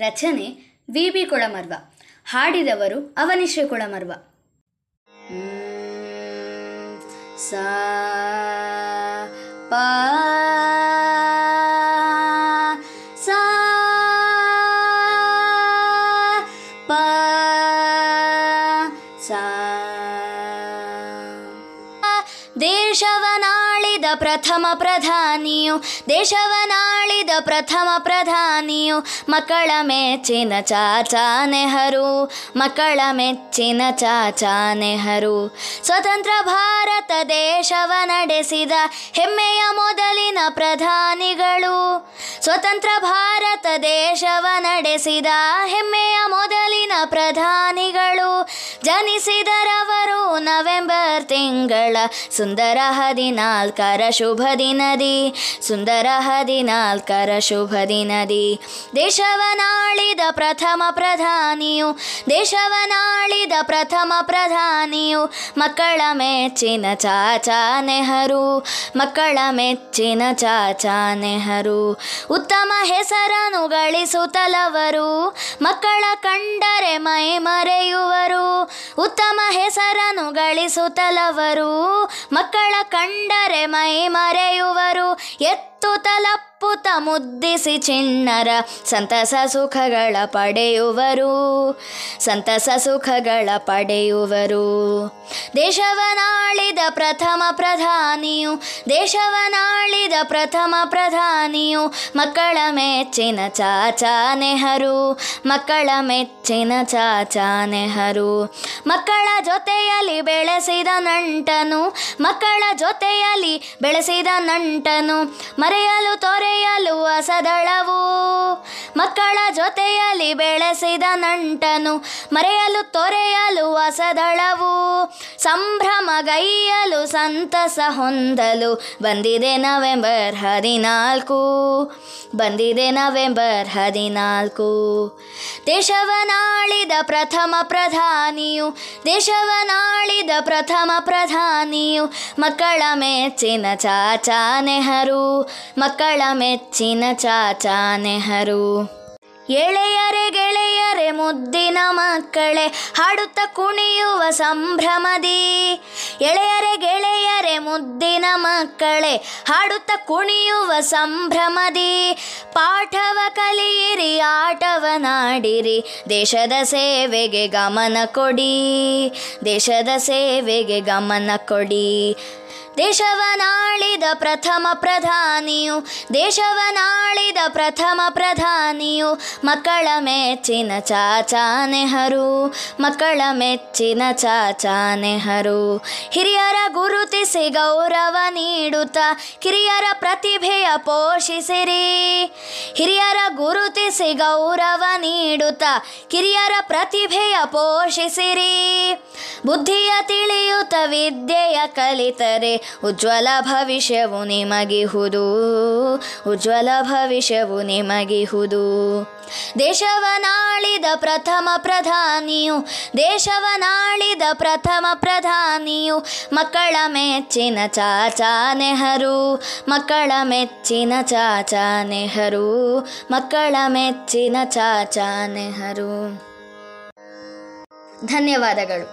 ರಚನೆ V B ಕೊಳಮರ್ವ. ಹಾಡಿದವರು ಅವನಿಶ್ರೀ ಕೊಳಮರ್ವ. ಸಾ ಪ ದೇಶವನಾಳಿದ ಪ್ರಥಮ ಪ್ರಧಾನಿಯು, ದೇಶವನಾಳಿದ ಪ್ರಥಮ ಪ್ರಧಾನಿಯು, ಮಕ್ಕಳ ಮೆಚ್ಚಿನ ಚಾಚಾ ನೆಹರು, ಮಕ್ಕಳ ಮೆಚ್ಚಿನ ಚಾಚಾ ನೆಹರು. ಸ್ವತಂತ್ರ ಭಾರತ ದೇಶವ ನಡೆಸಿದ ಹೆಮ್ಮೆಯ ಮೊದಲಿನ ಪ್ರಧಾನಿಗಳು, ಸ್ವತಂತ್ರ ಭಾರತ ದೇಶವ ನಡೆಸಿದ ಹೆಮ್ಮೆಯ ಮೊದಲಿನ ಪ್ರಧಾನಿಗಳು. ಜನಿಸಿದರವರು ನವೆಂಬರ್ ತಿಂಗಳ ಸುಂದರ ಹದಿನಾಲ್ಕರ ಶುಭ ದಿನದಿ, ಸುಂದರ ಹದಿನಾಲ್ಕರ ಶುಭ ದಿನದಿ. ದೇಶವನಾಳಿದ ಪ್ರಥಮ ಪ್ರಧಾನಿಯು ದೇಶವನಾಳಿದ ಪ್ರಥಮ ಪ್ರಧಾನಿಯು, ಮಕ್ಕಳ ಮೆಚ್ಚಿನ ಚಾಚಾ ನೆಹರು, ಮಕ್ಕಳ ಮೆಚ್ಚಿನ ಚಾಚಾ ನೆಹರು. ಉತ್ತಮ ಹೆಸರನ್ನು ಗಳಿಸುತ್ತಲವರು, ಮಕ್ಕಳ ಕಂಡರೆ ಮೈ ಮರೆಯುವರು ಹೆಸರನ್ನು ಗಳಿಸುತ್ತಲವರು, ಮಕ್ಕಳ ಕಂಡರೆ ಮೈ ಮರೆಯುವರು. ಎತ್ತು ತಲಪ್ಪುತ ಮುದ್ದಿಸಿ ಚಿಣ್ಣರ ಸಂತಸ ಸುಖಗಳ ಪಡೆಯುವರು. ಸಂತಸ ಸುಖಗಳ ಪಡೆಯುವರು. ದೇಶವನಾಳಿದ ಪ್ರಥಮ ಪ್ರಧಾನಿಯು ದೇಶವನಾಳಿದ ಪ್ರಥಮ ಪ್ರಧಾನಿಯು ಮಕ್ಕಳ ಮೆಚ್ಚಿನ ಚಾಚಾ ನೆಹರು. ಮಕ್ಕಳ ಮೆಚ್ಚಿನ ಚಾಚಾ ನೆಹರು. ಮಕ್ಕಳ ಜೊತೆಯಲ್ಲಿ ಬೆಳೆಸಿದ ನಂಟನು. ಮಕ್ಕಳ ಜೊತೆಯಲ್ಲಿ ಬೆಳೆಸಿದ ನಂಟನು. ಮರೆಯಲು ತೊರೆಯಲು ಅಸದಳವು. ಮಕ್ಕಳ ಜೊತೆಯಲ್ಲಿ ಬೆಳೆಸಿದ ನಂಟನು. ಮರೆಯಲು ತೊರೆಯಲು ಅಸದಳವು. ಸಂಭ್ರಮಗೈಯಲು ಸಂತಸ ಹೊಂದಲು ಬಂದಿದೆ ನವೆಂಬರ್ ಹದಿನಾಲ್ಕು. ಬಂದಿದೆ ನವೆಂಬರ್ ಹದಿನಾಲ್ಕು. ದೇಶವನಾಳಿದ ಪ್ರಥಮ ಪ್ರಧಾನಿಯು ದೇಶವನಾಳಿದ ಪ್ರಥಮ ಪ್ರಧಾನಿಯು, ಮಕ್ಕಳ ಮೆಚ್ಚಿನ ಚಾಚಾ ನೆಹರು, ಮಕ್ಕಳ ಮೆಚ್ಚಿನ ಚಾಚಾ ನೆಹರು. ಎಳೆಯರೆ ಗೆಳೆಯರೆ ಮುದ್ದಿನ ಮಕ್ಕಳೇ, ಹಾಡುತ್ತ ಕುಣಿಯುವ ಸಂಭ್ರಮದಿ. ಎಳೆಯರೆ ಗೆಳೆಯರೆ ಮುದ್ದಿನ ಮಕ್ಕಳೇ ಹಾಡುತ್ತ ಕುಣಿಯುವ ಸಂಭ್ರಮದಿ. ಪಾಠವ ಕಲಿಯಿರಿ ಆಟವನಾಡಿರಿ ದೇಶದ ಸೇವೆಗೆ ಗಮನ ಕೊಡಿ. ದೇಶದ ಸೇವೆಗೆ ಗಮನ ಕೊಡಿ. ದೇಶವನಾಳಿದ ಪ್ರಥಮ ಪ್ರಧಾನಿಯು. ದೇಶವನಾಳಿದ ಪ್ರಥಮ ಪ್ರಧಾನಿಯು. ಮಕ್ಕಳ ಮೆಚ್ಚಿನ ಚಾಚಾ ನೆಹರು. ಮಕ್ಕಳ ಮೆಚ್ಚಿನ ಚಾಚಾ ನೆಹರು. ಹಿರಿಯರ ಗುರುತಿಸಿ ಗೌರವ ನೀಡುತ್ತಾ. ಕಿರಿಯರ ಪ್ರತಿಭೆಯ ಪೋಷಿಸಿರಿ. ಹಿರಿಯರ ಗುರುತಿಸಿ ಗೌರವ ನೀಡುತ್ತಾ ಕಿರಿಯರ ಪ್ರತಿಭೆಯ ಪೋಷಿಸಿರಿ. ಬುದ್ಧಿಯ ತಿಳಿಯುತ್ತ ವಿದ್ಯೆಯ ಕಲಿತರೆ, ಉಜ್ವಲ ಭವಿಷ್ಯವು ನಿಮಗಿಹುದು ಉಜ್ವಲ ಭವಿಷ್ಯವು ನಿಮಗಿಹುದು ದೇಶವನಾಳಿದ ಪ್ರಥಮ ಪ್ರಧಾನಿಯು, ದೇಶವನಾಳಿದ ಪ್ರಥಮ ಪ್ರಧಾನಿಯು, ಮಕ್ಕಳ ಮೆಚ್ಚಿನ ಚಾಚಾ ನೆಹರು, ಮಕ್ಕಳ ಮೆಚ್ಚಿನ ಚಾಚಾ ನೆಹರು, ಮಕ್ಕಳ ಮೆಚ್ಚಿನ ಚಾಚಾ ನೆಹರು. ಧನ್ಯವಾದಗಳು.